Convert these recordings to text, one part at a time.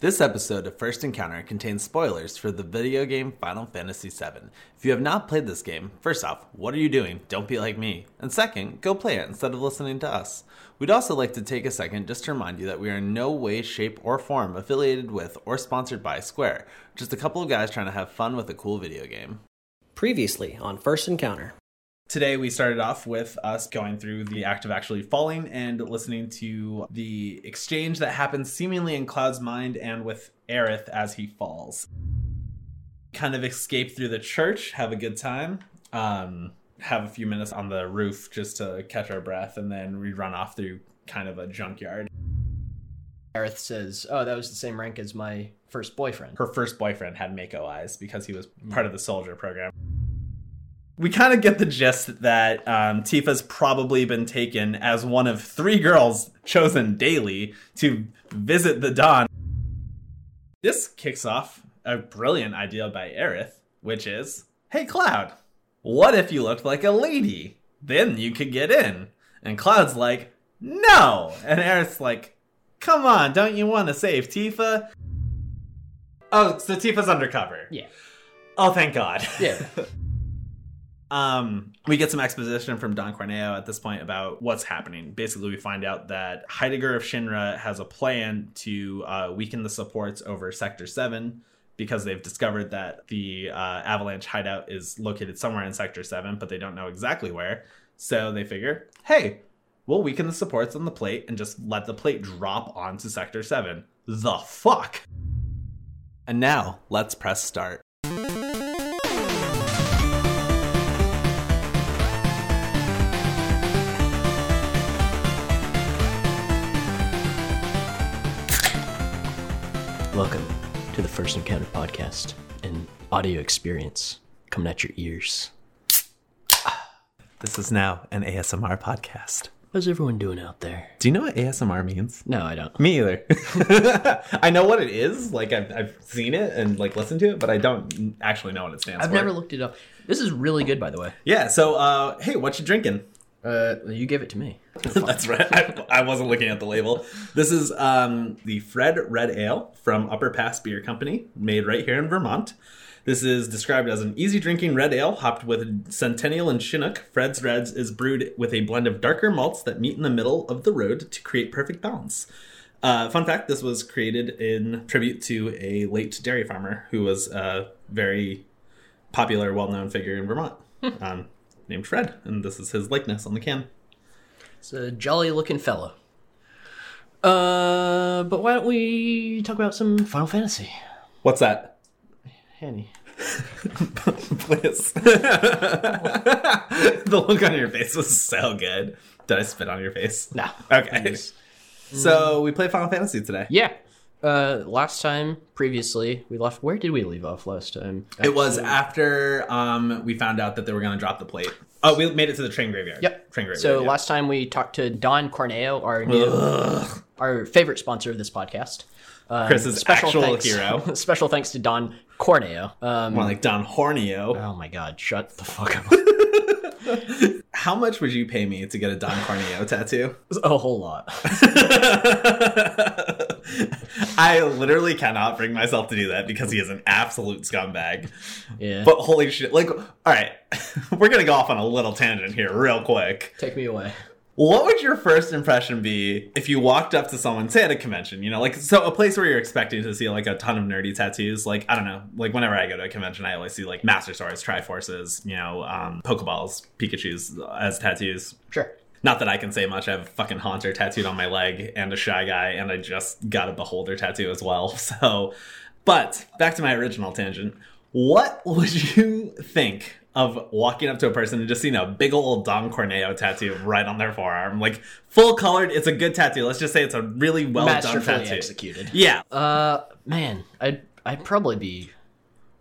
This episode of First Encounter contains spoilers for the video game Final Fantasy VII. If you have not played this game, first off, what are you doing? Don't be like me. And second, go play it instead of listening to us. We'd also like to take a second just to remind you that we are in no way, shape, or form affiliated with or sponsored by Square. Just a couple of guys trying to have fun with a cool video game. Previously on First Encounter. Today we started off with us going through the act of actually falling and listening to the exchange that happens seemingly in Cloud's mind and with Aerith as he falls. Kind of escape through the church, have a good time, um, have a few minutes on the roof just to catch our breath, and then we run off through kind of a junkyard. Aerith says, "Oh, that was the same rank as my first boyfriend." Her first boyfriend had Mako eyes because he was part of the soldier program. We kind of get the gist that um, Tifa's probably been taken as one of three girls chosen daily to visit the Don. This kicks off a brilliant idea by Aerith, which is Hey, Cloud, what if you looked like a lady? Then you could get in. And Cloud's like, No! And Aerith's like, Come on, don't you want to save Tifa? Oh, so Tifa's undercover. Yeah. Oh, thank God. Yeah. Um, we get some exposition from Don Corneo at this point about what's happening. Basically, we find out that Heidegger of Shinra has a plan to uh, weaken the supports over Sector 7 because they've discovered that the uh, Avalanche hideout is located somewhere in Sector 7, but they don't know exactly where. So they figure, hey, we'll weaken the supports on the plate and just let the plate drop onto Sector 7. The fuck? And now, let's press start. First Encounter podcast, an audio experience coming at your ears. This is now an ASMR podcast. How's everyone doing out there? Do you know what ASMR means? No, I don't. Me either. I know what it is. Like I've, I've seen it and like listened to it, but I don't actually know what it stands for. I've for. never looked it up. This is really good, by the way. Yeah. So, uh, hey, what you drinking? Uh, you gave it to me. That's right. I, I wasn't looking at the label. This is um, the Fred Red Ale from Upper Pass Beer Company, made right here in Vermont. This is described as an easy drinking red ale hopped with Centennial and Chinook. Fred's Reds is brewed with a blend of darker malts that meet in the middle of the road to create perfect balance. Uh, fun fact this was created in tribute to a late dairy farmer who was a very popular, well known figure in Vermont um, named Fred, and this is his likeness on the can. It's a jolly looking fellow. Uh, but why don't we talk about some Final Fantasy? What's that? Henny. Please. the look on your face was so good. Did I spit on your face? No. Okay. So we play Final Fantasy today. Yeah. Uh, last time, previously, we left. Where did we leave off last time? It was after um, we found out that they were going to drop the plate. Oh, we made it to the train graveyard. Yep. Train graveyard. So yeah. last time we talked to Don Corneo, our new, our favorite sponsor of this podcast. Um, Chris's actual thanks, hero. special thanks to Don Corneo. Um, More like Don Hornio. oh my God! Shut the fuck up. How much would you pay me to get a Don Corneo tattoo? a whole lot. I literally cannot bring myself to do that because he is an absolute scumbag. Yeah. But holy shit. Like, all right, we're going to go off on a little tangent here, real quick. Take me away. What would your first impression be if you walked up to someone, say at a convention, you know, like, so a place where you're expecting to see like a ton of nerdy tattoos? Like, I don't know, like, whenever I go to a convention, I always see like Master Swords, Triforces, you know, um, Pokeballs, Pikachus as tattoos. Sure. Not that I can say much. I have a fucking Haunter tattooed on my leg and a Shy Guy, and I just got a Beholder tattoo as well. So, but back to my original tangent. What would you think of walking up to a person and just seeing a big old Don Corneo tattoo right on their forearm? Like, full colored, it's a good tattoo. Let's just say it's a really well done tattoo. executed. Yeah. Uh, man, I'd I'd probably be.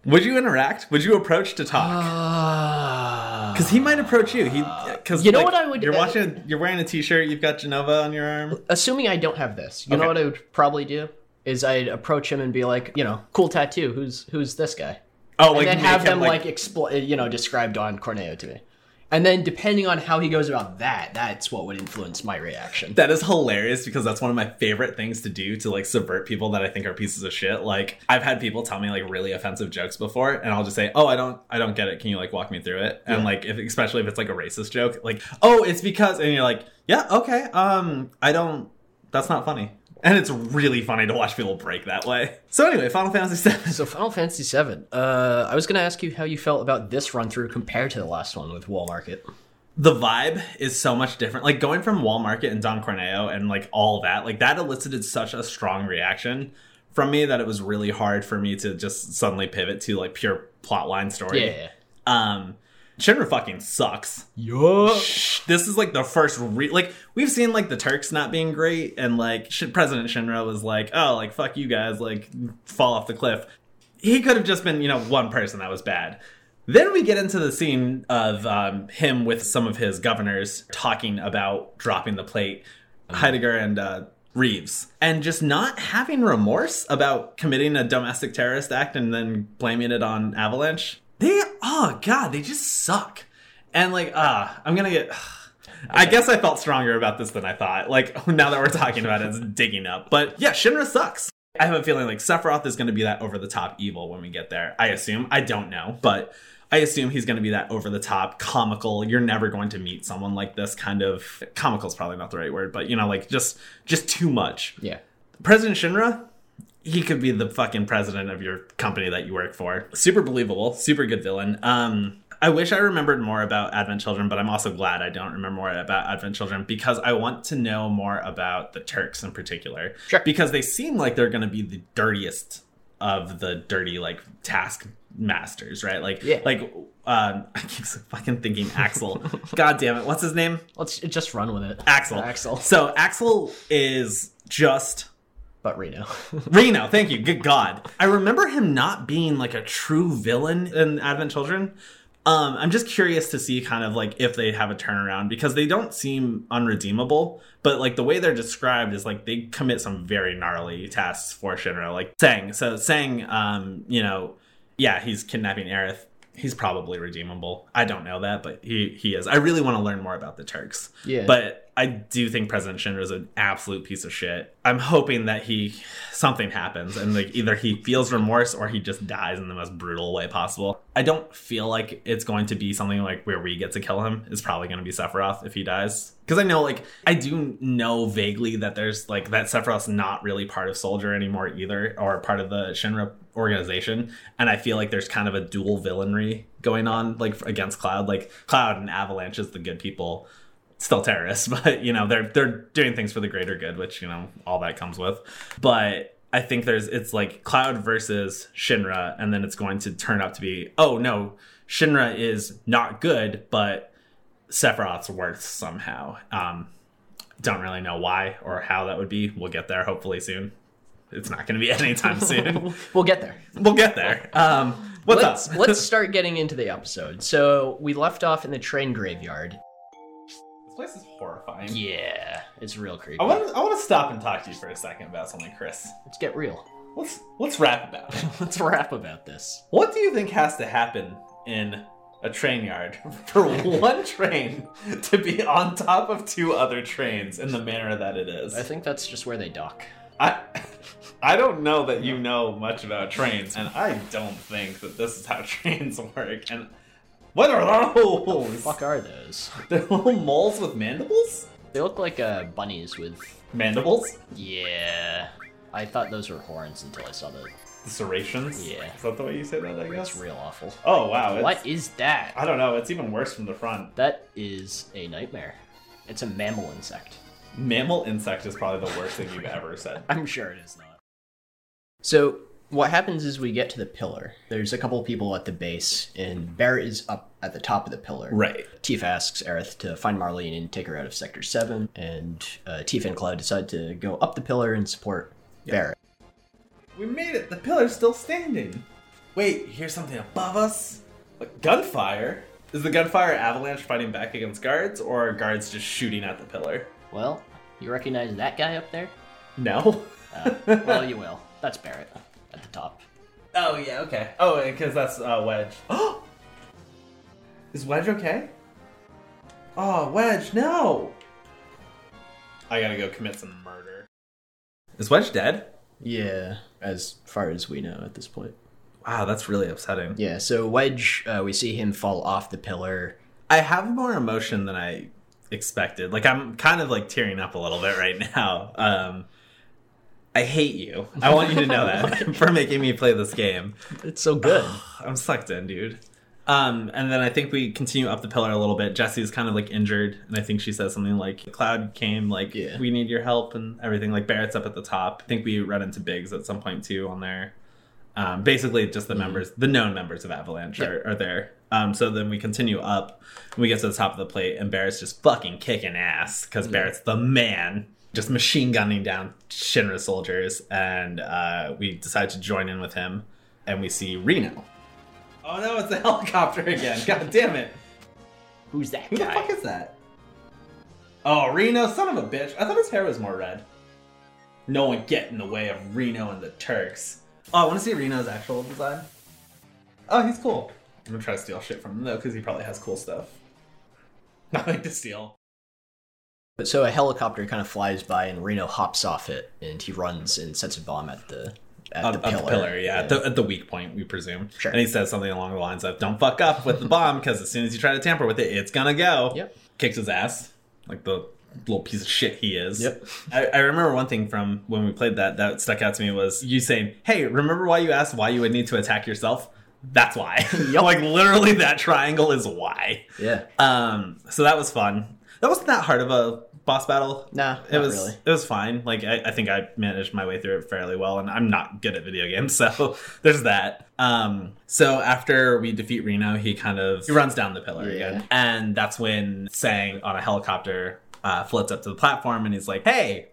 Would you interact? Would you approach to talk? Uh, Because he might approach you. He, because You know what I would- do? You're uh, watching. You're wearing a T-shirt. You've got Jenova on your arm. assuming I don't have this, you know what I would probably do is I'd approach him and be like, you know, cool tattoo. Who's who's this guy? Oh, And like then have him, them like, expl- you know, describe Don Corneo to me. And then depending on how he goes about that, that's what would influence my reaction. That is hilarious because that's one of my favorite things to do to like subvert people that I think are pieces of shit. Like I've had people tell me like really offensive jokes before and I'll just say, "Oh, I don't I don't get it. Can you like walk me through it?" And like if especially if it's like a racist joke, like, "Oh, it's because" and you're like, "Yeah, okay. Um I don't that's not funny." And it's really funny to watch people break that way. So anyway, Final Fantasy VII. So Final Fantasy VII. Uh, I was going to ask you how you felt about this run through compared to the last one with Wall Market. the vibe is so much different. Like going from Wall Market and Don Corneo and like all that, like that elicited such a strong reaction from me that it was really hard for me to just suddenly pivot to like pure plotline story. Yeah. Um Shinra fucking sucks. This is like the first re- like we've seen like the Turks not being great and like Sh- President Shinra was like, "Oh, like fuck you guys, like fall off the cliff." He could have just been, you know, one person that was bad. Then we get into the scene of um, him with some of his governors talking about dropping the plate, Heidegger and uh, Reeves, and just not having remorse about committing a domestic terrorist act and then blaming it on Avalanche. They, oh god, they just suck. And like, ah, I'm gonna get. I guess I felt stronger about this than I thought. Like now that we're talking about it, it's digging up. But yeah, Shinra sucks. I have a feeling like Sephiroth is going to be that over the top evil when we get there. I assume. I don't know, but I assume he's going to be that over the top comical. You're never going to meet someone like this kind of comical is probably not the right word, but you know, like just just too much. Yeah. President Shinra, he could be the fucking president of your company that you work for. Super believable, super good villain. Um, I wish I remembered more about Advent Children, but I'm also glad I don't remember more about Advent Children because I want to know more about the Turks in particular. Sure. Because they seem like they're going to be the dirtiest of the dirty like task masters, right? Like, Yeah. like um, I keep fucking thinking Axel. God damn it, what's his name? Let's just run with it. Axel. Axel. So Axel is just But Reno. Reno, thank you. Good God. I remember him not being like a true villain in Advent Children. Um, I'm just curious to see kind of like if they have a turnaround because they don't seem unredeemable, but like the way they're described is like they commit some very gnarly tasks for Shinra. Like Tseng. So Tseng, um, you know, yeah, he's kidnapping Aerith. He's probably redeemable. I don't know that, but he he is. I really want to learn more about the Turks. Yeah. But I do think President Shinra is an absolute piece of shit. I'm hoping that he something happens and like either he feels remorse or he just dies in the most brutal way possible. I don't feel like it's going to be something like where we get to kill him. It's probably going to be Sephiroth if he dies. Because I know like I do know vaguely that there's like that Sephiroth's not really part of Soldier anymore either or part of the Shinra organization and I feel like there's kind of a dual villainry going on like against Cloud. Like Cloud and Avalanche is the good people still terrorists, but you know they're they're doing things for the greater good, which you know all that comes with. But I think there's it's like Cloud versus Shinra, and then it's going to turn out to be oh no, Shinra is not good, but Sephiroth's worth somehow. Um, don't really know why or how that would be. We'll get there hopefully soon. It's not going to be anytime soon. we'll get there. we'll get there. Um, what's let's, up? let's start getting into the episode. So we left off in the train graveyard. This place is horrifying. Yeah, it's real creepy. I want to I want to stop and talk to you for a second about something, Chris. Let's get real. Let's let's rap about it. Let's rap about this. What do you think has to happen in a train yard for one train to be on top of two other trains in the manner that it is? I think that's just where they dock. I I don't know that you know much about trains, and I don't think that this is how trains work. And what are those? What the Fuck are those? They're little moles with mandibles. They look like uh, bunnies with. Mandibles. Yeah. I thought those were horns until I saw the. The serrations. Yeah. Is that the way you say that? I guess. It's real awful. Oh wow. What is that? I don't know. It's even worse from the front. That is a nightmare. It's a mammal insect. Mammal insect is probably the worst thing you've ever said. I'm sure it is not. So what happens is we get to the pillar. There's a couple people at the base, and Barrett is up at the top of the pillar. Right. Tifa asks Aerith to find Marlene and take her out of Sector 7, and uh, Tifa and Cloud decide to go up the pillar and support Barrett. We made it. The pillar's still standing. Wait, here's something above us. Like gunfire. Is the gunfire avalanche fighting back against guards, or are guards just shooting at the pillar? Well, you recognize that guy up there? No. Uh, well, you will. That's Barrett at the top. Oh yeah. Okay. Oh, because that's uh, Wedge. Oh, is Wedge okay? Oh, Wedge, no! I gotta go commit some murder. Is Wedge dead? Yeah, as far as we know at this point. Wow, that's really upsetting. Yeah, so Wedge, uh, we see him fall off the pillar. I have more emotion than I expected. Like I'm kind of like tearing up a little bit right now. Um I hate you. I want you to know that for making me play this game. It's so good. I'm sucked in, dude. Um, and then I think we continue up the pillar a little bit. Jesse's kind of like injured, and I think she says something like, "Cloud came, like Yeah. we need your help and everything." Like Barrett's up at the top. I think we run into Biggs at some point too on there. Um, basically, just the members, the known members of Avalanche are, are there. Um, so then we continue up, and we get to the top of the plate, and Barrett's just fucking kicking ass because Barrett's the man, just machine gunning down Shinra soldiers, and uh, we decide to join in with him, and we see Reno. Oh no, it's a helicopter again! God damn it! Who's that Who the fuck is that? Oh, Reno, son of a bitch! I thought his hair was more red. No one get in the way of Reno and the Turks. Oh, I want to see Reno's actual design. Oh, he's cool. I'm gonna try to steal shit from him though, because he probably has cool stuff. Nothing to steal. So a helicopter kind of flies by, and Reno hops off it, and he runs and sets a bomb at the at the pillar. the pillar, yeah, At, the, at the weak point, we presume. Sure. And he says something along the lines of, "Don't fuck up with the bomb, because as soon as you try to tamper with it, it's gonna go." Yep. Kicks his ass, like the little piece of shit he is. Yep. I, I remember one thing from when we played that that stuck out to me was you saying, "Hey, remember why you asked why you would need to attack yourself? That's why." Yep. like literally, that triangle is why. Yeah. Um, so that was fun. That wasn't that hard of a boss battle. Nah, it was. really. It was fine. Like I, I think I managed my way through it fairly well, and I'm not good at video games, so there's that. Um, so after we defeat Reno, he kind of he runs down the pillar Yeah. again, and that's when Tseng on a helicopter uh, floats up to the platform, and he's like, "Hey,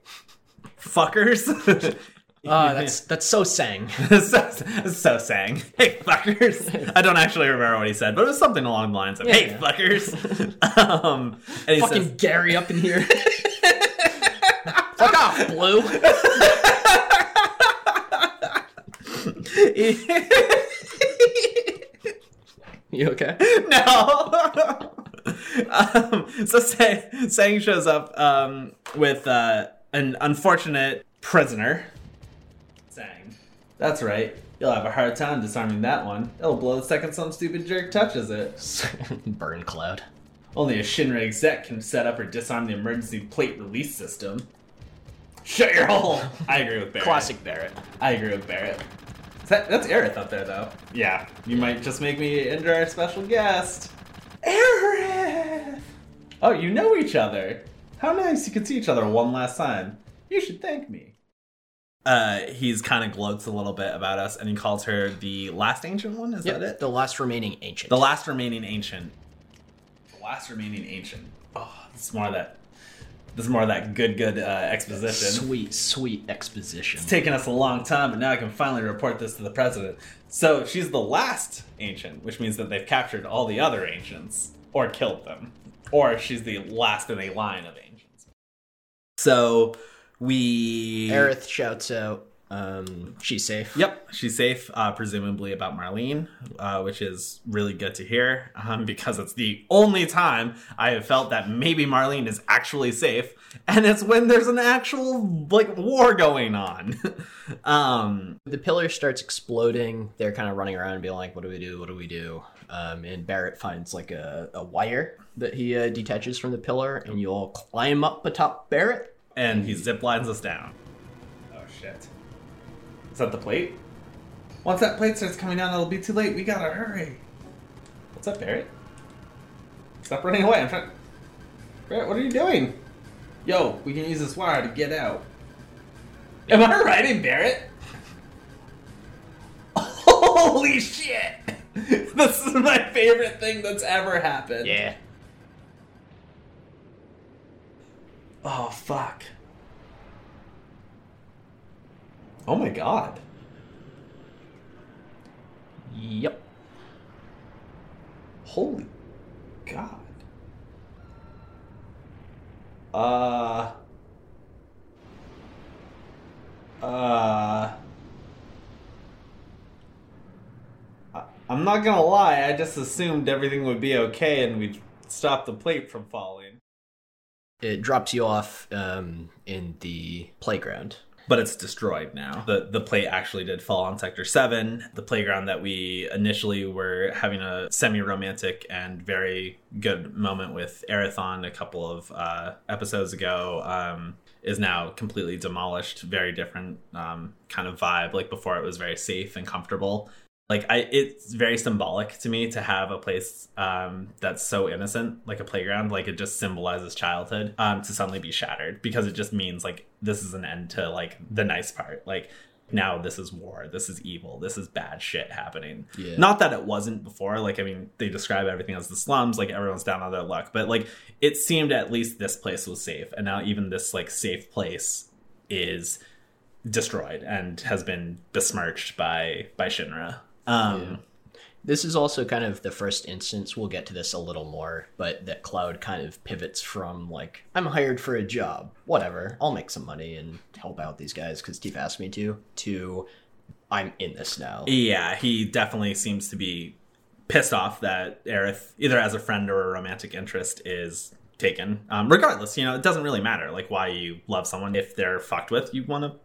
fuckers." Oh, that's that's so sang. so, so sang. Hey, fuckers. I don't actually remember what he said, but it was something along the lines of, hey, Yeah. fuckers. um, and he Fucking says, Gary up in here. Fuck off, Blue. You okay? no. um, so Tseng, Tseng shows up um, with uh, an unfortunate prisoner. Tseng. That's right. You'll have a hard time disarming that one. It'll blow the second some stupid jerk touches it. Burn cloud. Only a Shinra exec can set up or disarm the emergency plate release system. Shut your hole! I agree with Barrett. Classic Barrett. I agree with Barrett. That, that's Aerith up there, though. Yeah, you might just make me into our special guest. Aerith! Oh, you know each other. How nice you could see each other one last time. You should thank me. Uh, he's kind of gloats a little bit about us, and he calls her the last ancient one. Is Yep, that it? the last remaining ancient. The last remaining ancient. The last remaining ancient. Oh, this is more of that. This is more of that good, good uh, exposition. Sweet, sweet exposition. It's taken us a long time, but now I can finally report this to the president. So she's the last ancient, which means that they've captured all the other ancients or killed them, or she's the last in a line of ancients. So we. Aerith shouts out, um, she's safe. Yep, she's safe, uh, presumably about Marlene, uh, which is really good to hear um, because it's the only time I have felt that maybe Marlene is actually safe, and it's when there's an actual like war going on. um, The pillar starts exploding. They're kind of running around and being like, what do we do? What do we do? Um, and Barrett finds like a, a wire that he uh, detaches from the pillar, and you all climb up atop Barrett. And he zip lines us down. Oh shit! Is that the plate? Once that plate starts coming down, it'll be too late. We gotta hurry. What's up, Barrett? Stop running away! I'm trying. Barrett, what are you doing? Yo, we can use this wire to get out. Am I riding Barrett? Holy shit! This is my favorite thing that's ever happened. Yeah. Oh fuck. Oh my god. Yep. Holy god. Uh uh I- I'm not gonna lie, I just assumed everything would be okay and we'd stop the plate from falling. It drops you off um, in the playground. But it's destroyed now. The the plate actually did fall on Sector 7, the playground that we initially were having a semi romantic and very good moment with Arathon a couple of uh, episodes ago. Um, is now completely demolished. Very different um, kind of vibe. Like before, it was very safe and comfortable like I it's very symbolic to me to have a place um, that's so innocent, like a playground, like it just symbolizes childhood, um, to suddenly be shattered because it just means like this is an end to like the nice part. Like now this is war, this is evil, this is bad shit happening. Yeah. Not that it wasn't before. Like I mean, they describe everything as the slums, like everyone's down on their luck, but like it seemed at least this place was safe, and now even this like safe place is destroyed and has been besmirched by by Shinra. Um, Yeah. This is also kind of the first instance, we'll get to this a little more, but that Cloud kind of pivots from, like, I'm hired for a job, whatever, I'll make some money and help out these guys because Steve asked me to, to, I'm in this now. Yeah, he definitely seems to be pissed off that Aerith, either as a friend or a romantic interest, is taken. Um, regardless, you know, it doesn't really matter like why you love someone. If they're fucked with, you want to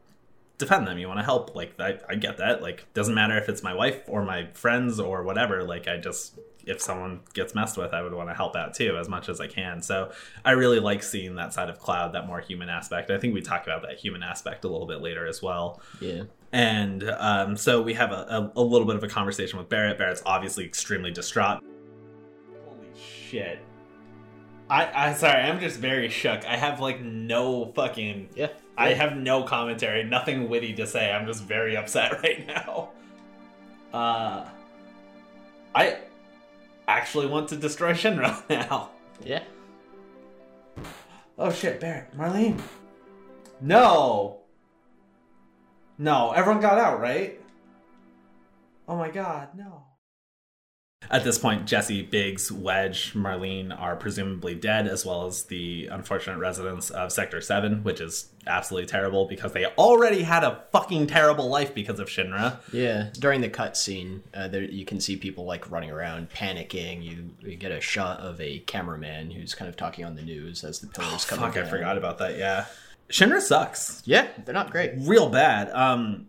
defend them. You want to help. Like I, I get that. Like doesn't matter if it's my wife or my friends or whatever. Like I just if someone gets messed with, I would want to help out too as much as I can. So I really like seeing that side of Cloud, that more human aspect. I think we talk about that human aspect a little bit later as well. Yeah. And um, so we have a, a, a little bit of a conversation with Barrett. Barrett's obviously extremely distraught. Holy shit. I, I sorry, I'm just very shook. I have like no fucking Yeah. I have no commentary, nothing witty to say. I'm just very upset right now. Uh I actually want to destroy Shinra now. Yeah. Oh shit, Barrett, Marlene. No. No, everyone got out, right? Oh my god, no. At this point, Jesse, Biggs, Wedge, Marlene are presumably dead, as well as the unfortunate residents of Sector 7, which is absolutely terrible because they already had a fucking terrible life because of Shinra. Yeah. During the cutscene, uh, there you can see people like running around, panicking. You, you get a shot of a cameraman who's kind of talking on the news as the pillars come Oh, Fuck, I forgot about that, yeah. Shinra sucks. Yeah, they're not great. real bad. Um,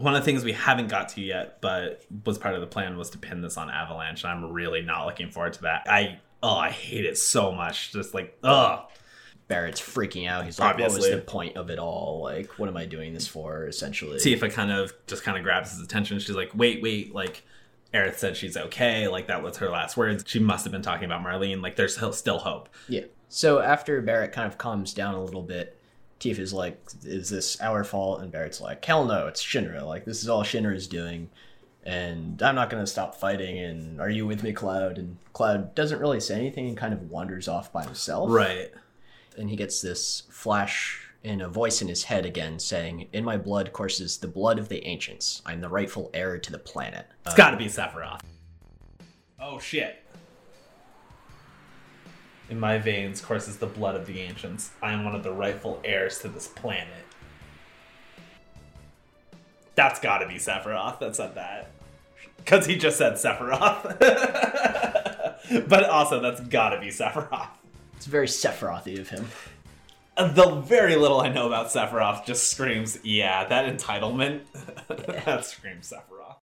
one of the things we haven't got to yet, but was part of the plan, was to pin this on Avalanche, and I'm really not looking forward to that. I oh, I hate it so much. Just like ugh. Barrett's freaking out. He's like, "What was the point of it all? Like, what am I doing this for?" Essentially, Tifa kind of just kind of grabs his attention. She's like, wait, wait, like. Aerith said she's okay. Like that was her last words. She must have been talking about Marlene. Like there's still- still hope. Yeah. So after Barrett kind of calms down a little bit, Tifa's like, "Is this our fault?" And Barrett's like, "Hell no, it's Shinra. Like this is all Shinra is doing, and I'm not gonna stop fighting." And are you with me, Cloud? And Cloud doesn't really say anything and kind of wanders off by himself. Right. And he gets this flash and a voice in his head again saying, "In my blood courses the blood of the ancients. I'm the rightful heir to the planet." It's got to be Sephiroth. Oh shit. In my veins courses the blood of the ancients. I am one of the rightful heirs to this planet. That's got to be Sephiroth that said that. Because he just said Sephiroth. but also, that's got to be Sephiroth. It's very Sephiroth-y of him. The very little I know about Sephiroth just screams, yeah, that entitlement. that screams Sephiroth.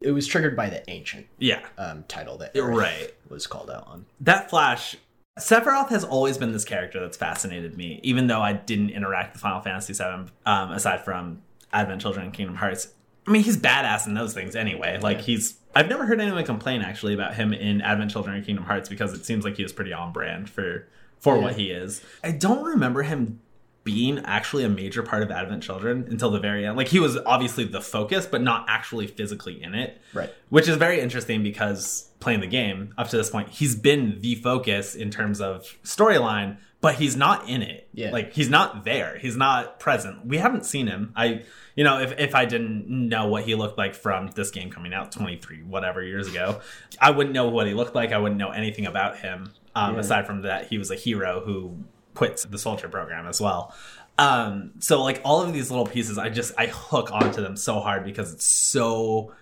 It was triggered by the ancient Yeah. um, title that Aerith right. was called out on. that Flash, Sephiroth has always been this character that's fascinated me, even though I didn't interact with Final Fantasy VII, um, aside from Advent Children and Kingdom Hearts. I mean, he's badass in those things anyway. Like he's. I've never heard anyone complain actually about him in Advent Children and Kingdom Hearts because it seems like he was pretty on brand for for Yeah. what he is. I don't remember him being actually a major part of Advent Children until the very end. Like he was obviously the focus, but not actually physically in it Right. which is very interesting because playing the game up to this point he's been the focus in terms of storyline but he's not in it Yeah. like he's not there he's not present we haven't seen him i you know if, if i didn't know what he looked like from this game coming out 23 whatever years ago i wouldn't know what he looked like i wouldn't know anything about him um, Yeah. aside from that he was a hero who quits the soldier program as well um so like all of these little pieces i just i hook onto them so hard because it's so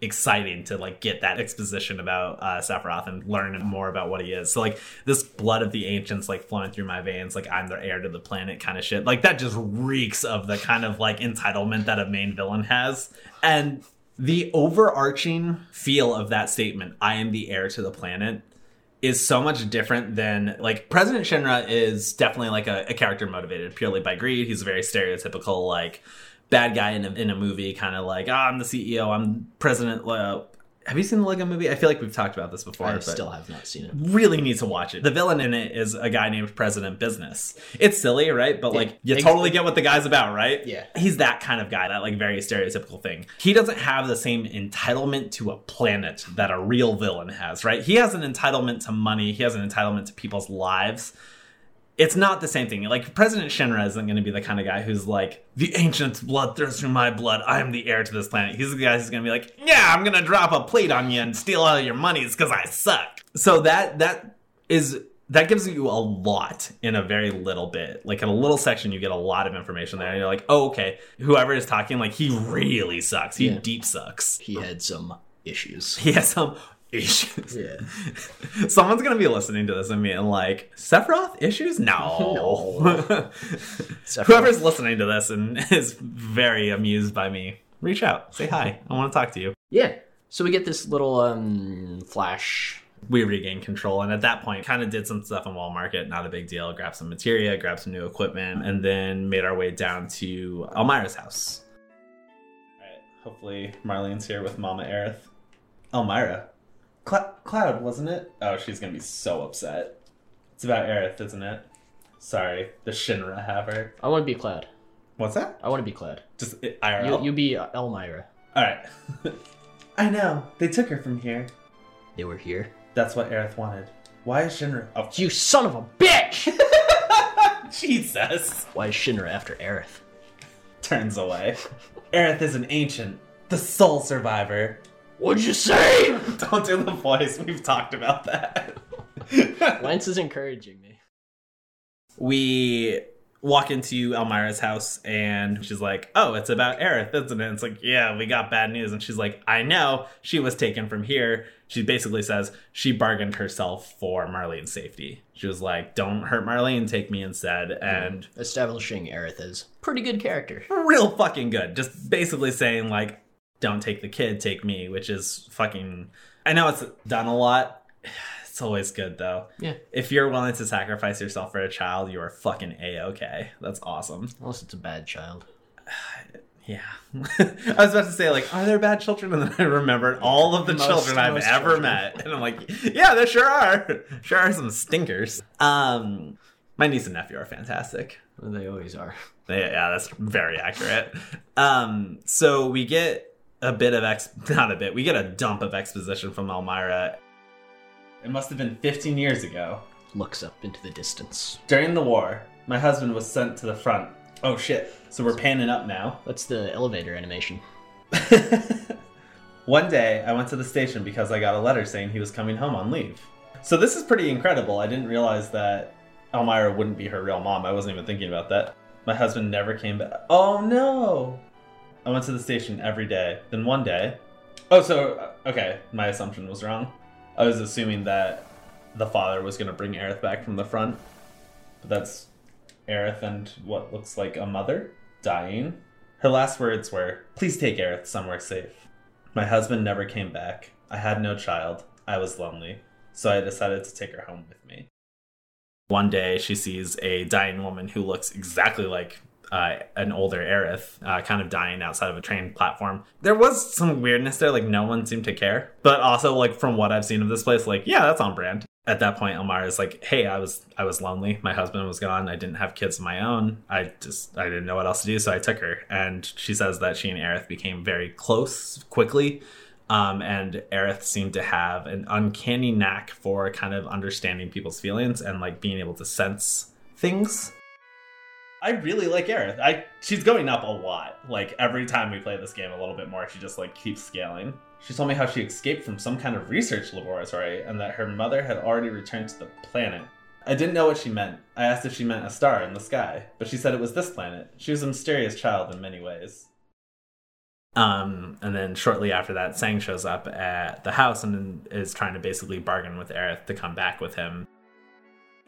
exciting to like get that exposition about uh Sephiroth and learn more about what he is. So like this blood of the ancients like flowing through my veins, like I'm the heir to the planet kind of shit. Like that just reeks of the kind of like entitlement that a main villain has. And the overarching feel of that statement, I am the heir to the planet, is so much different than like President Shinra is definitely like a, a character motivated purely by greed. He's a very stereotypical like bad guy in a, in a movie, kind of like, oh, I'm the CEO, I'm president. Uh, have you seen the Lego movie? I feel like we've talked about this before. I still have not seen it. really need to watch it. The villain in it is a guy named President Business. It's silly, right? But like you totally get what the guy's about, right? Yeah. He's that kind of guy, that like very stereotypical thing. He doesn't have the same entitlement to a planet that a real villain has, right? He has an entitlement to money, he has an entitlement to people's lives it's not the same thing. Like President Shinra isn't going to be the kind of guy who's like the ancient's blood thirsts through my blood. I am the heir to this planet. He's the guy who's going to be like, yeah, I'm going to drop a plate on you and steal all your money. It's because I suck. So that that is that gives you a lot in a very little bit. Like in a little section, you get a lot of information there, and you're like, oh, okay. Whoever is talking, like he really sucks. He Yeah. deep sucks. He had some issues. He has some issues. Yeah. Someone's gonna be listening to this and being like, Sephiroth issues? No. Whoever's listening to this and is very amused by me, reach out. Say hi. I want to talk to you. Yeah. So we get this little um flash. We regained control and at that point kind of did some stuff in Wall Market, not a big deal. Grabbed some materia, grabbed some new equipment, and then made our way down to Elmyra's house. Alright, hopefully Marlene's here with Mama Aerith. Elmyra. Cl- Cloud, wasn't it? Oh, she's gonna be so upset. It's about Aerith, isn't it? Sorry, the Shinra have her. I want to be Cloud. What's that? I want to be Cloud. Just uh, IRL. You you be uh, Elmyra. All right. I know they took her from here. They were here. That's what Aerith wanted. Why is Shinra? Oh, You son of a bitch! Jesus! Why is Shinra after Aerith? Turns away. Aerith is an ancient, the sole survivor. What'd you say? Don't do the voice. We've talked about that. Lance is encouraging me. we walk into Elmyra's house and she's like, Oh, it's about Aerith, isn't it? It's like, Yeah, we got bad news. And she's like, I know. She was taken from here. She basically says she bargained herself for Marlene's safety. She was like, Don't hurt Marlene, take me instead. And Establishing Aerith as pretty good character. real fucking good. Just basically saying, like, Don't take the kid, take me, which is fucking. I know it's done a lot. It's always good though. Yeah. If you're willing to sacrifice yourself for a child, you are fucking a okay. That's awesome. Unless it's a bad child. Yeah. I was about to say, like, are there bad children? And then I remembered all of the Most- children I've ever children. met. And I'm like, yeah, there sure are. Sure are some stinkers. Um, my niece and nephew are fantastic. They always are. Yeah, yeah, that's very accurate. Um, so we get a bit of ex, not a bit, we get a dump of exposition from Elmyra. It must have been 15 years ago. Looks up into the distance. During the war, my husband was sent to the front. Oh shit. So we're panning up now. That's the elevator animation. One day, I went to the station because I got a letter saying he was coming home on leave. So this is pretty incredible. I didn't realize that Elmyra wouldn't be her real mom. I wasn't even thinking about that. My husband never came back. Oh no! I went to the station every day. Then one day. Oh, so, uh, okay, my assumption was wrong. I was assuming that the father was going to bring Aerith back from the front. But that's Aerith and what looks like a mother dying. Her last words were, Please take Aerith somewhere safe. My husband never came back. I had no child. I was lonely. So I decided to take her home with me. One day, she sees a dying woman who looks exactly like uh, an older Aerith, uh, kind of dying outside of a train platform. There was some weirdness there, like no one seemed to care. But also, like from what I've seen of this place, like yeah, that's on brand. At that point, Elmyra is like, "Hey, I was I was lonely. My husband was gone. I didn't have kids of my own. I just I didn't know what else to do, so I took her." And she says that she and Aerith became very close quickly. Um, and Aerith seemed to have an uncanny knack for kind of understanding people's feelings and like being able to sense things. I really like Aerith. I she's going up a lot. Like every time we play this game a little bit more, she just like keeps scaling. She told me how she escaped from some kind of research laboratory and that her mother had already returned to the planet. I didn't know what she meant. I asked if she meant a star in the sky, but she said it was this planet. She was a mysterious child in many ways. Um, and then shortly after that, Tseng shows up at the house and is trying to basically bargain with Aerith to come back with him.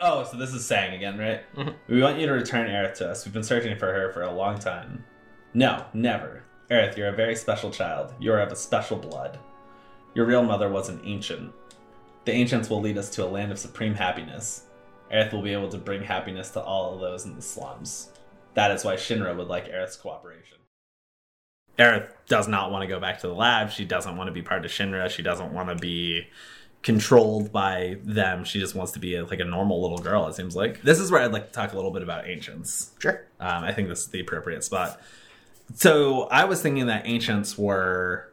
Oh, so this is Tseng again, right? Mm-hmm. We want you to return Aerith to us. We've been searching for her for a long time. No, never. Aerith, you're a very special child. You are of a special blood. Your real mother was an ancient. The ancients will lead us to a land of supreme happiness. Aerith will be able to bring happiness to all of those in the slums. That is why Shinra would like Aerith's cooperation. Aerith does not want to go back to the lab. She doesn't want to be part of Shinra. She doesn't want to be controlled by them. She just wants to be like a normal little girl, it seems like. This is where I'd like to talk a little bit about ancients. Sure. Um, I think this is the appropriate spot. So I was thinking that ancients were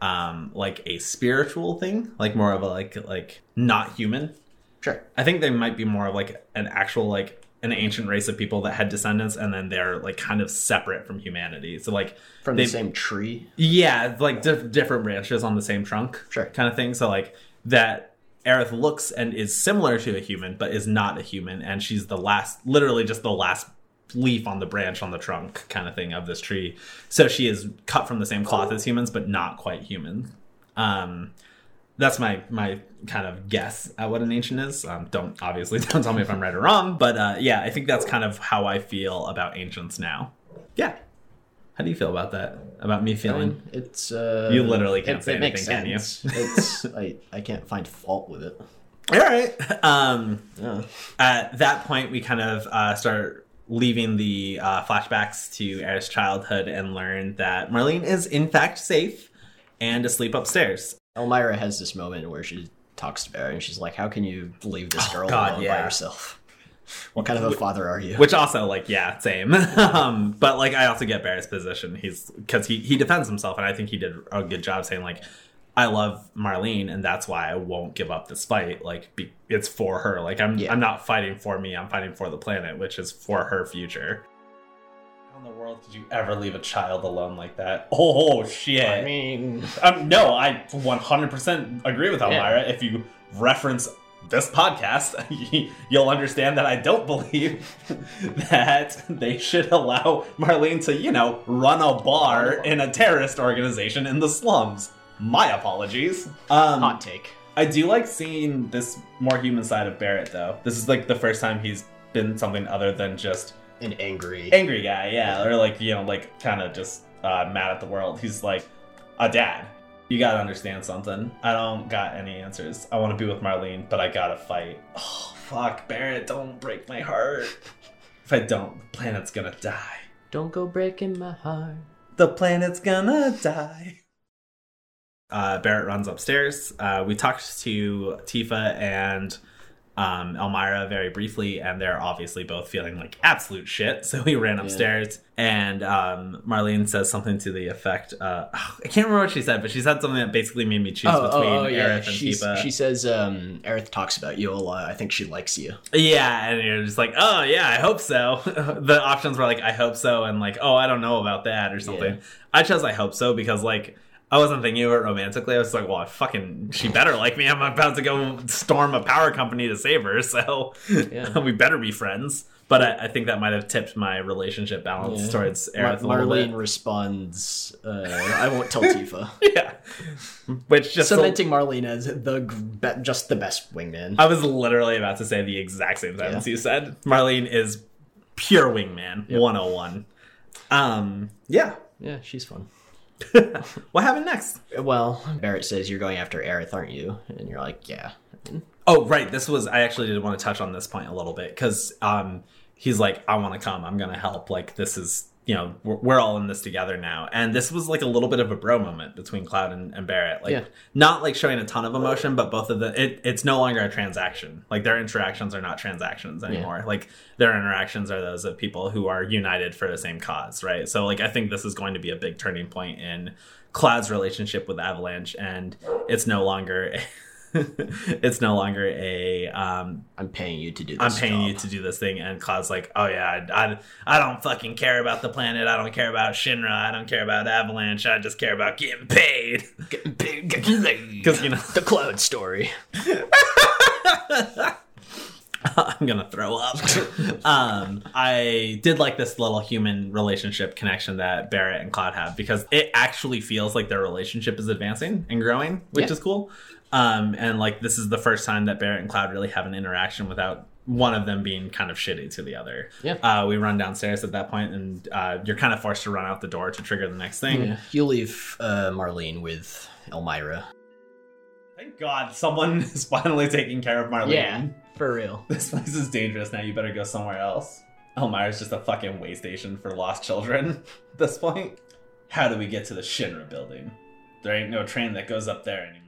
um, like a spiritual thing, like more of a like like not human. Sure. I think they might be more of like an actual like an ancient race of people that had descendants, and then they're like kind of separate from humanity. So like From the same tree. yeah, like diff- different branches on the same trunk, Sure. kind of thing. So like that Aerith looks and is similar to a human, but is not a human, and she's the last, literally just the last leaf on the branch on the trunk, kind of thing of this tree. So she is cut from the same cloth as humans, but not quite human. Um, that's my my kind of guess at what an ancient is. Um, don't obviously don't tell me if I'm right or wrong, but uh, yeah, I think that's kind of how I feel about ancients now. Yeah. How do you feel about that? About me I feeling? mean, it's uh, You literally can't it, say it anything, can you? it's I, I can't find fault with it. All right. Um, Yeah. at that point, we kind of uh, start leaving the uh, flashbacks to Aerith's childhood and learn that Marlene is in fact safe and asleep upstairs. Elmyra has this moment where she talks to Barrett and she's like, "How can you leave this girl Oh, God, alone yeah. by yourself? What kind of a father are you?" Which also, like, yeah, same. um, but like, I also get Barrett's position. He's because he he defends himself, and I think he did a good job saying like, I love Marlene, and that's why I won't give up this fight. Like, be, it's for her. Like, I'm Yeah. I'm not fighting for me. I'm fighting for the planet, which is for her future. How in the world did you ever leave a child alone like that? Oh shit! I mean, Um, no, I 100% agree with Elmyra. If you reference this podcast, you'll understand that I don't believe that they should allow Marlene to, you know, run a bar in a terrorist organization in the slums. My apologies. Um, hot take. I do like seeing this more human side of Barrett, though. This is like the first time he's been something other than just An angry. angry guy, yeah, or like you know, like kind of just uh, mad at the world. He's like a dad. You gotta understand something. I don't got any answers. I want to be with Marlene, but I gotta fight. Oh fuck, Barrett, don't break my heart. If I don't, the planet's gonna die. Don't go breaking my heart. The planet's gonna die. Uh, Barrett runs upstairs. Uh, we talked to Tifa and um, Elmyra very briefly, and they're obviously both feeling like absolute shit. So we ran upstairs, and um, Marlene says something to the effect uh, I can't remember what she said, but she said something that basically made me choose Oh, between oh, oh, yeah. Aerith and She's, she says, um, Aerith talks about you a lot. I think she likes you. Yeah, and you're just like, oh yeah, I hope so. the options were like, I hope so, and like, oh, I don't know about that or something. Yeah. I chose I hope so because like I wasn't thinking of it romantically. I was like, well, I fucking she better like me. I'm about to go storm a power company to save her, so Yeah. we better be friends. But I, I think that might have tipped my relationship balance Yeah. towards Mar- Aerith a Marlene responds, uh, I won't tell Tifa. Yeah, which just Cementing Marlene as the g- be- just the best wingman. I was literally about to say the exact same sentence you said. Marlene is pure wingman, 101. Um, yeah. yeah, she's fun. What happened next? Well, Barrett says, You're going after Aerith, aren't you? And you're like, Yeah. Oh, right. This was I actually did want to touch on this point a little bit because um, he's like, I want to come. I'm gonna help. Like this is you know we're, we're all in this together now. And this was like a little bit of a bro moment between Cloud and, and Barrett. Like Yeah. not like showing a ton of emotion, but both of the it, it's no longer a transaction. Like their interactions are not transactions anymore. Like their interactions are those of people who are united for the same cause, right? So like I think this is going to be a big turning point in Cloud's relationship with Avalanche, and it's no longer. it's no longer a um, I'm paying you to do this. I'm paying job. you to do this thing, and Cloud's like, oh yeah, I, I, I don't fucking care about the planet. I don't care about Shinra. I don't care about Avalanche. I just care about getting paid. Getting laid. Because you know, the cloud story. I'm gonna throw up. um, I did like this little human relationship connection that Barrett and Cloud have because it actually feels like their relationship is advancing and growing, which Yeah. is cool. Um, and like this is the first time that Barrett and Cloud really have an interaction without one of them being kind of shitty to the other. Yeah. Uh, we run downstairs at that point, and uh, you're kind of forced to run out the door to trigger the next thing. You leave uh, Marlene with Elmyra. Thank God someone is finally taking care of Marlene. Yeah, for real. This place is dangerous now. You better go somewhere else. Elmyra's just a fucking way station for lost children at this point. How do we get to the Shinra building? There ain't no train that goes up there anymore.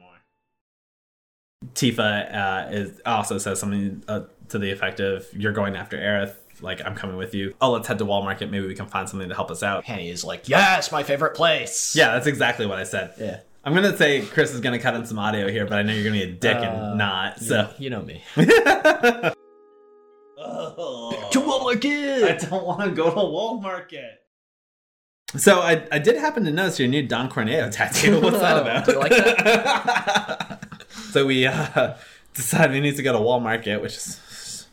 Tifa uh, is also says something uh, to the effect of, "You're going after Aerith. Like I'm coming with you. Oh, let's head to Wall Market. Maybe we can find something to help us out." Penny is like, yes, my favorite place. Yeah, that's exactly what I said. Yeah. I'm gonna say Chris is gonna cut in some audio here, but I know you're gonna be a dick Uh, and not. So. You know me. Oh. to Wall I don't want to go to Wall Market. So I, I did happen to notice your new Don Corneo tattoo. What's that Oh, about? do you like that? So we uh, decided we need to go to Wall Market, which is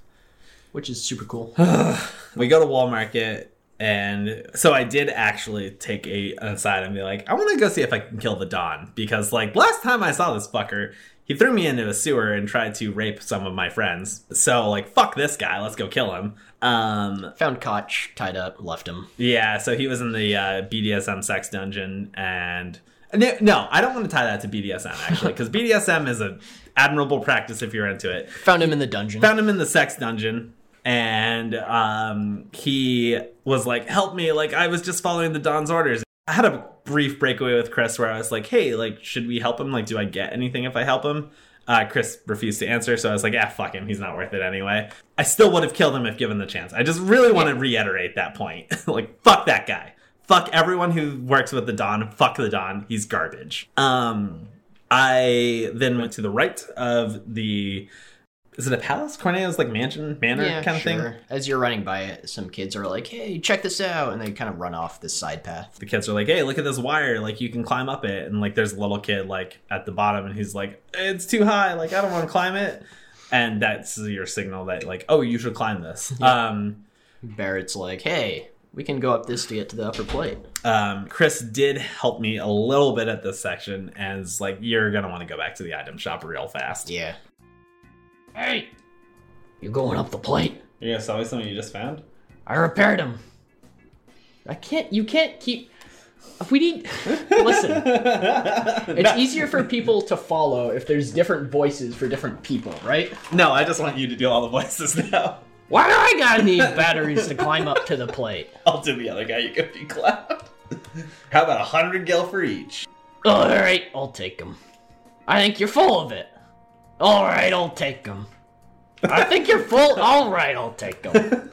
Which is super cool. we go to Wall Market, and so I did actually take a aside and be like, I want to go see if I can kill the Don because like last time I saw this fucker. He threw me into a sewer and tried to rape some of my friends. So, like, fuck this guy. Let's go kill him. Um, Found Koch tied up, left him. Yeah, so he was in the uh, BDSM sex dungeon, and no, no, I don't want to tie that to BDSM actually, because BDSM is an admirable practice if you're into it. Found him in the dungeon. Found him in the sex dungeon, and um, he was like, "Help me!" Like I was just following the Don's orders. I had a brief breakaway with Chris where I was like, "Hey, like, should we help him? Like, do I get anything if I help him?" Uh, Chris refused to answer, so I was like, "Ah, fuck him. He's not worth it anyway." I still would have killed him if given the chance. I just really want to reiterate that point. like, fuck that guy. Fuck everyone who works with the Don. Fuck the Don. He's garbage. Um, I then went to the right of the. Is it a palace? Corneo's like mansion, manor yeah, kind of thing. As you're running by it, some kids are like, hey, check this out. And they kind of run off this side path. the kids are like, "Hey, look at this wire! Like you can climb up it." And like, there's a little kid like at the bottom, and he's like, "It's too high! Like I don't want to climb it." And that's your signal that like, "Oh, you should climb this." Um, Barrett's like, hey, we can go up this to get to the upper plate. um, Chris did help me a little bit at this section, and is like, "You're gonna want to go back to the item shop real fast." Yeah. Hey, you're going up the plate. You're gonna sell me something you just found? I repaired him. I can't. You can't keep. If we need. Listen. It's easier for people to follow if there's different voices for different people, right? No, I just want you to do all the voices now. Why do I gotta need batteries to climb up to the plate? I'll do the other guy. You could be Cloud. How about a hundred gil for each? All right, I'll take them. I think you're full of it. All right, I'll take them. I think you're full. All right, I'll take them.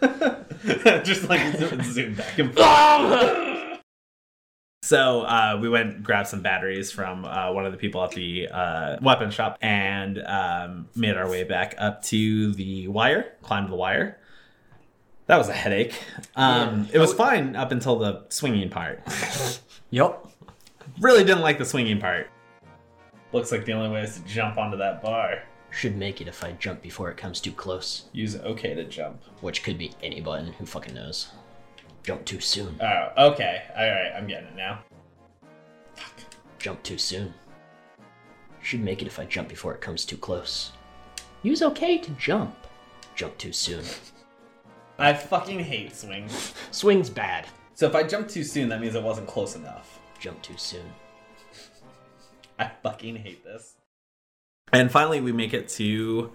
just like zoom, zoom back and forth. Ah! So uh, we went and grabbed some batteries from uh, one of the people at the uh, weapon shop and um, made our way back up to the wire. Climbed the wire. That was a headache. Um, Yeah. It was fine up until the swinging part. Yep. really didn't like the swinging part. Looks like the only way is to jump onto that bar. Should make it if I jump before it comes too close. Use OK to jump. Which could be any button. Who fucking knows? Jump too soon. Oh, okay. All right, I'm getting it now. Jump too soon. Should make it if I jump before it comes too close. Use okay to jump. Jump too soon. I fucking hate swings. Swing's bad. So if I jump too soon, that means it wasn't close enough. Jump too soon. I fucking hate this. And finally, we make it to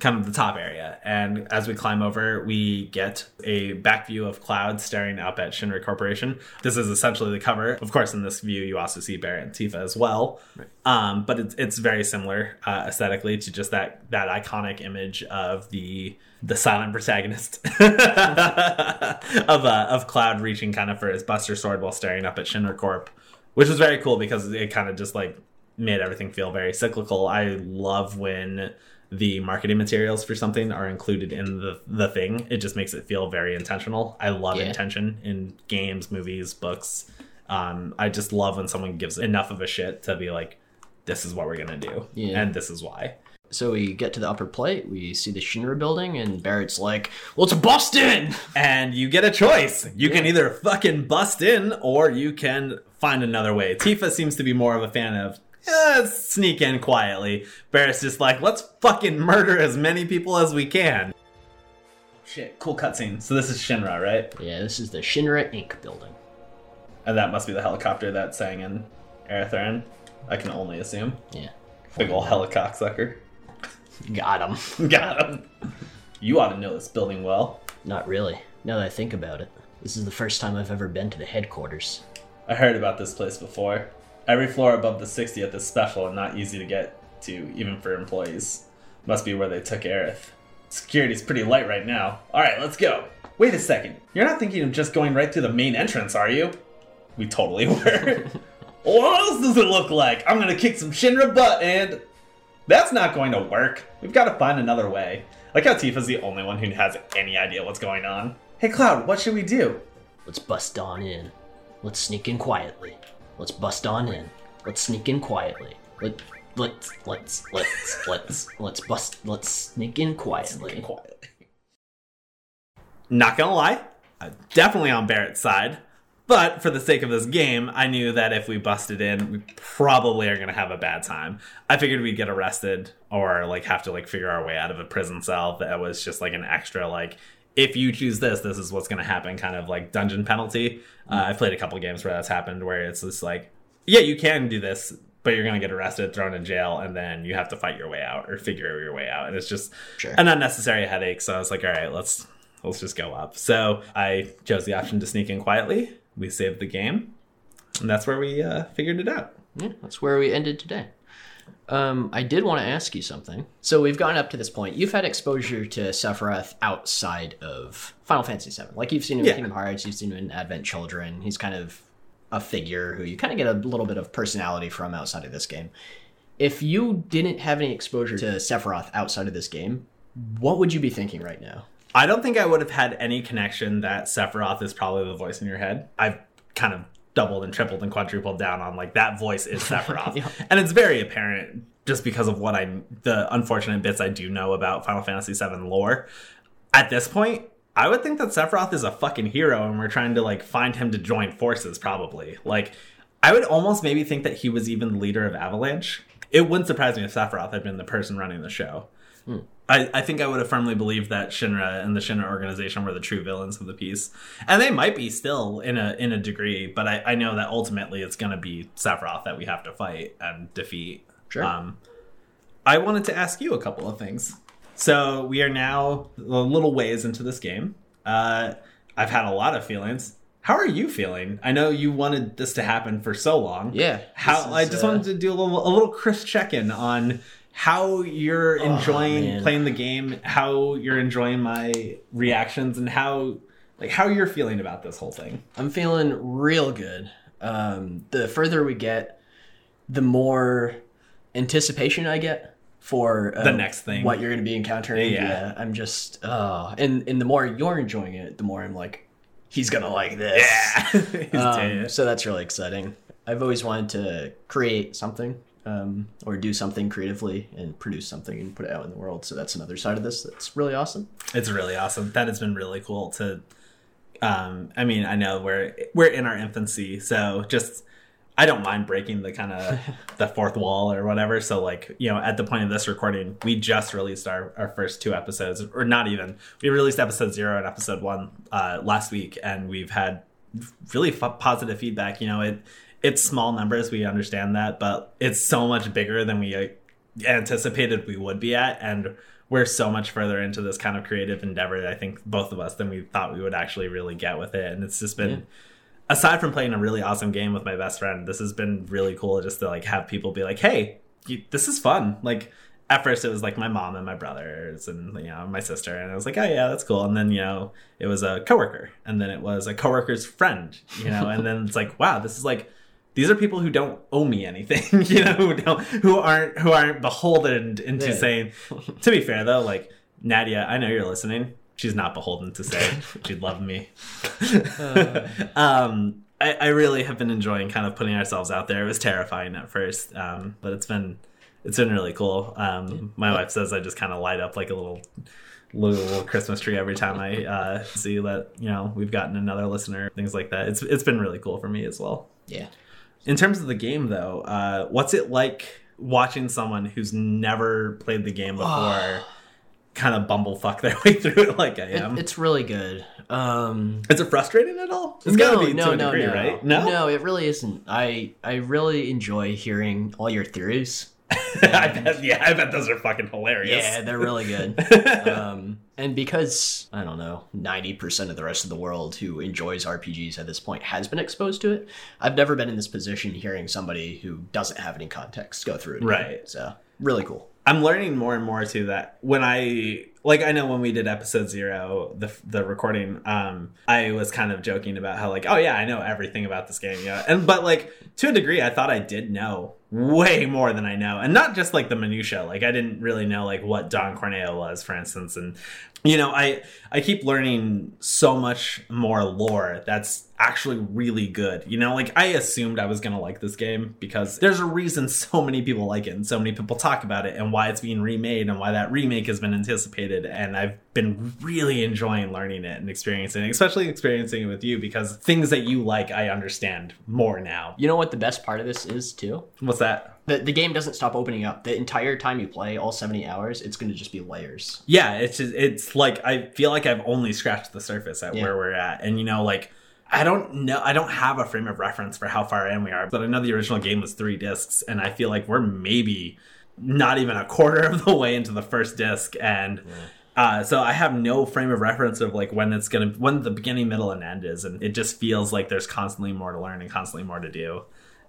kind of the top area. And as we climb over, we get a back view of Cloud staring up at Shinra Corporation. This is essentially the cover. Of course, in this view, you also see Barrett and Tifa as well. Um, but it's, it's very similar uh, aesthetically to just that that iconic image of the the silent protagonist of uh, of Cloud reaching kind of for his Buster Sword while staring up at Shinra Corp, which was very cool because it kind of just like made everything feel very cyclical. I love when the marketing materials for something are included in the the thing. It just makes it feel very intentional. I love Yeah. intention in games, movies, books. Um, I just love when someone gives enough of a shit to be like, "This is what we're gonna do, Yeah. and this is why." So we get to the upper plate, we see the Shinra building, and Barrett's like, let's bust in! And you get a choice. You can either fucking bust in or you can find another way. Tifa seems to be more of a fan of eh, sneak in quietly. Barrett's just like, let's fucking murder as many people as we can. Shit, cool cutscene. So this is Shinra, right? Yeah, this is the Shinra Inc. building. And that must be the helicopter that sang in Aerithrin. I can only assume. Yeah. Big ol' helicocksucker. Got him. Got him. You ought to know this building well. Not really. Now that I think about it, this is the first time I've ever been to the headquarters. I heard about this place before. Every floor above the 60th is special and not easy to get to, even for employees. Must be where they took Aerith. Security's pretty light right now. Alright, let's go. Wait a second. You're not thinking of just going right through the main entrance, are you? We totally were. what else does it look like? I'm gonna kick some Shinra butt and. That's not going to work. We've got to find another way. Like how Tifa's the only one who has any idea what's going on. Hey Cloud, what should we do? Let's bust on in. Let's sneak in quietly. Let's bust on in. Let's sneak in quietly. Let let's let's let's let's let's bust let's sneak in quietly. quietly. Not gonna lie, I'm definitely on Barrett's side. But for the sake of this game, I knew that if we busted in, we probably are gonna have a bad time. I figured we'd get arrested or like have to like figure our way out of a prison cell that was just like an extra like if you choose this, this is what's gonna happen kind of like dungeon penalty. Uh, I've played a couple games where that's happened where it's just like, yeah, you can do this, but you're gonna get arrested, thrown in jail, and then you have to fight your way out or figure your way out. And it's just Sure. an unnecessary headache. So I was like, all right, let's let's just go up. So I chose the option to sneak in quietly. We saved the game, and that's where we uh, figured it out. Yeah, that's where we ended today. Um, I did want to ask you something. So we've gotten up to this point. You've had exposure to Sephiroth outside of Final Fantasy VII. Like you've seen him Yeah. in Kingdom Hearts, you've seen him in Advent Children. He's kind of a figure who you kind of get a little bit of personality from outside of this game. If you didn't have any exposure to Sephiroth outside of this game, what would you be thinking right now? I don't think I would have had any connection that Sephiroth is probably the voice in your head. I've kind of doubled and tripled and quadrupled down on like that voice is Sephiroth, Yeah. and it's very apparent just because of what I the unfortunate bits I do know about Final Fantasy VII lore. At this point, I would think that Sephiroth is a fucking hero, and we're trying to like find him to join forces. Probably, like I would almost maybe think that he was even the leader of Avalanche. It wouldn't surprise me if Sephiroth had been the person running the show. I, I think I would have firmly believed that Shinra and the Shinra organization were the true villains of the piece, and they might be still in a in a degree. But I, I know that ultimately it's going to be Sephiroth that we have to fight and defeat. Sure. Um, I wanted to ask you a couple of things. So we are now a little ways into this game. Uh, I've had a lot of feelings. How are you feeling? I know you wanted this to happen for so long. Yeah, How I just uh, wanted to do a little a little Chris check in on how you're enjoying Oh, playing the game, how you're enjoying my reactions, and how like how you're feeling about this whole thing. I'm feeling real good. Um, the further we get, the more anticipation I get for uh, The next thing. what you're going to be encountering. Yeah. I'm just, oh, and and the more you're enjoying it, the more I'm like, he's gonna like this. He's Um, so that's really exciting. I've always wanted to create something um, or do something creatively and produce something and put it out in the world. So that's another side of this that's really awesome. It's really awesome. That has been really cool to um I mean, I know we're we're in our infancy, so just I don't mind breaking the kind of the fourth wall or whatever. So like, you know, at the point of this recording, we just released our, our first two episodes or not even. We released episode 0 and episode 1 uh last week and we've had really f- positive feedback, you know, it it's small numbers, we understand that, but it's so much bigger than we uh, anticipated we would be at and we're so much further into this kind of creative endeavor i think both of us than we thought we would actually really get with it and it's just been Yeah. aside from playing a really awesome game with my best friend this has been really cool just to like have people be like hey you, this is fun like at first it was like my mom and my brothers and you know my sister and i was like oh yeah that's cool and then you know it was a coworker and then it was a coworker's friend you know and then it's like wow this is like these are people who don't owe me anything, you know, who don't, who aren't, who aren't beholden into Yeah. saying. To be fair, though, like Nadia, I know you're listening. She's not beholden to say she'd love me. um, I, I really have been enjoying kind of putting ourselves out there. It was terrifying at first, um, but it's been it's been really cool. Um, my wife says I just kind of light up like a little, little, little Christmas tree every time I uh, see that you know we've gotten another listener, things like that. It's it's been really cool for me as well. Yeah. In terms of the game, though, uh, what's it like watching someone who's never played the game before? kind of bumblefuck their way through it like I It- am. it's really good. Um, Is it frustrating at all? It's no, gotta be no, to a no, degree, no, right? No, no, it really isn't. I I really enjoy hearing all your theories. I bet, yeah, I bet those are fucking hilarious. Yeah, they're really good. um, and because I don't know, ninety percent of the rest of the world who enjoys RPGs at this point has been exposed to it, I've never been in this position hearing somebody who doesn't have any context go through it. again. Right. So really cool. I'm learning more and more too that when I like I know when we did episode zero the the recording um I was kind of joking about how like oh yeah I know everything about this game yeah. And but like to a degree I thought I did know way more than I know. And not just like the minutia. Like I didn't really know like what Don Corneo was for instance. And you know I I keep learning so much more lore that's actually really good you know like I assumed I was gonna like this game because there's a reason so many people like it and so many people talk about it and why it's being remade and why that remake has been anticipated and I've been really enjoying learning it and experiencing it especially experiencing it with you because things that you like I understand more now You know what the best part of this is too? what's that The, the game doesn't stop opening up. The entire time you play, all 70 hours, it's going to just be layers. yeah it's just it's like i feel like i've only scratched the surface at Yeah. where we're at and you know like i don't know i don't have a frame of reference for how far in we are but i know the original game was three discs and i feel like we're maybe not even a quarter of the way into the first disc and uh, so I have no frame of reference of like when it's gonna when the beginning, middle, and end is, and it just feels like there's constantly more to learn and constantly more to do.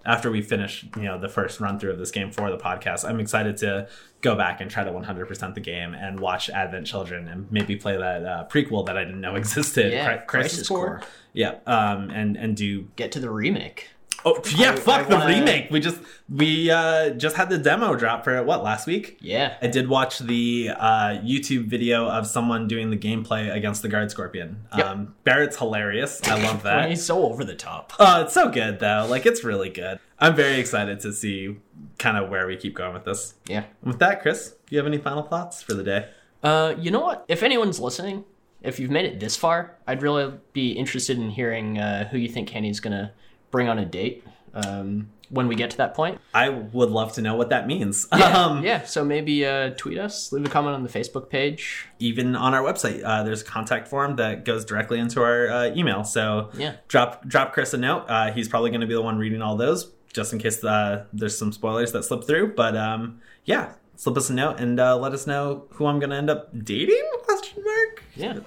After we finish, you know, the first run through of this game for the podcast, I'm excited to go back and try to 100% the game and watch Advent Children and maybe play that uh, prequel that I didn't know existed, Yeah, Cri- Crisis, Crisis Core. Core. Yeah, um, and and do Get to the remake. Oh yeah, I- fuck I the wanna- remake. We just we uh, just had the demo drop for it. What last week? Yeah. I did watch the uh, YouTube video of someone doing the gameplay against the guard scorpion. Yep. Um, Barrett's hilarious. I love that. He's so over the top. Oh, it's so good though. Like it's really good. I'm very excited to see kind of where we keep going with this. Yeah. With that, Chris, do you have any final thoughts for the day? Uh, you know what? If anyone's listening, if you've made it this far, I'd really be interested in hearing uh, who you think Kenny's gonna bring on a date um, when we get to that point. I would love to know what that means. Yeah, Um, yeah. So maybe uh, tweet us, leave a comment on the Facebook page. even on our website, uh, there's a contact form that goes directly into our uh, email. So Yeah. drop drop Chris a note. Uh, he's probably going to be the one reading all those, just in case uh, there's some spoilers that slip through. But um, yeah, slip us a note and uh, let us know who I'm going to end up dating? Question mark. Yeah.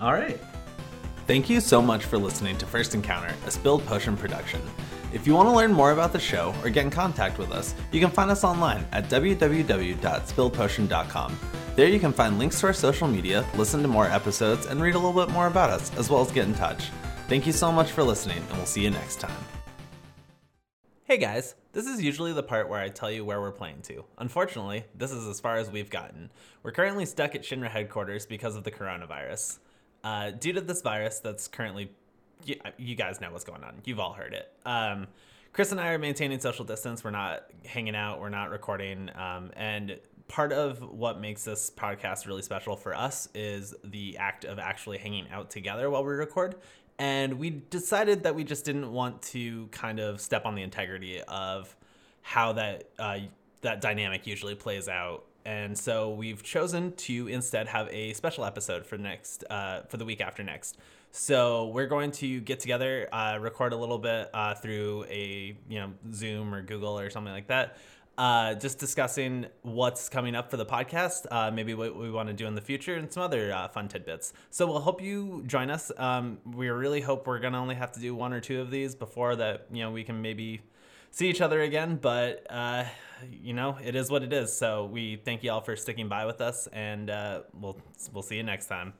All right. Thank you so much for listening to First Encounter, a Spilled Potion production. If you want to learn more about the show or get in contact with us, you can find us online at www.spilledpotion.com. There you can find links to our social media, listen to more episodes, and read a little bit more about us, as well as get in touch. Thank you so much for listening, and we'll see you next time. Hey guys, this is usually the part where I tell you where we're playing to. Unfortunately, this is as far as we've gotten. We're currently stuck at Shinra headquarters because of the coronavirus. Uh, due to this virus that's currently. You, you guys know what's going on. You've all heard it. Um, Chris and I are maintaining social distance. We're not hanging out, we're not recording. Um, and part of what makes this podcast really special for us is the act of actually hanging out together while we record and we decided that we just didn't want to kind of step on the integrity of how that uh, that dynamic usually plays out and so we've chosen to instead have a special episode for next uh, for the week after next so we're going to get together uh, record a little bit uh, through a you know zoom or google or something like that uh, just discussing what's coming up for the podcast, uh, maybe what we want to do in the future, and some other uh, fun tidbits. So we'll hope you join us. Um, we really hope we're gonna only have to do one or two of these before that. You know, we can maybe see each other again. But uh, you know, it is what it is. So we thank you all for sticking by with us, and uh, we'll we'll see you next time.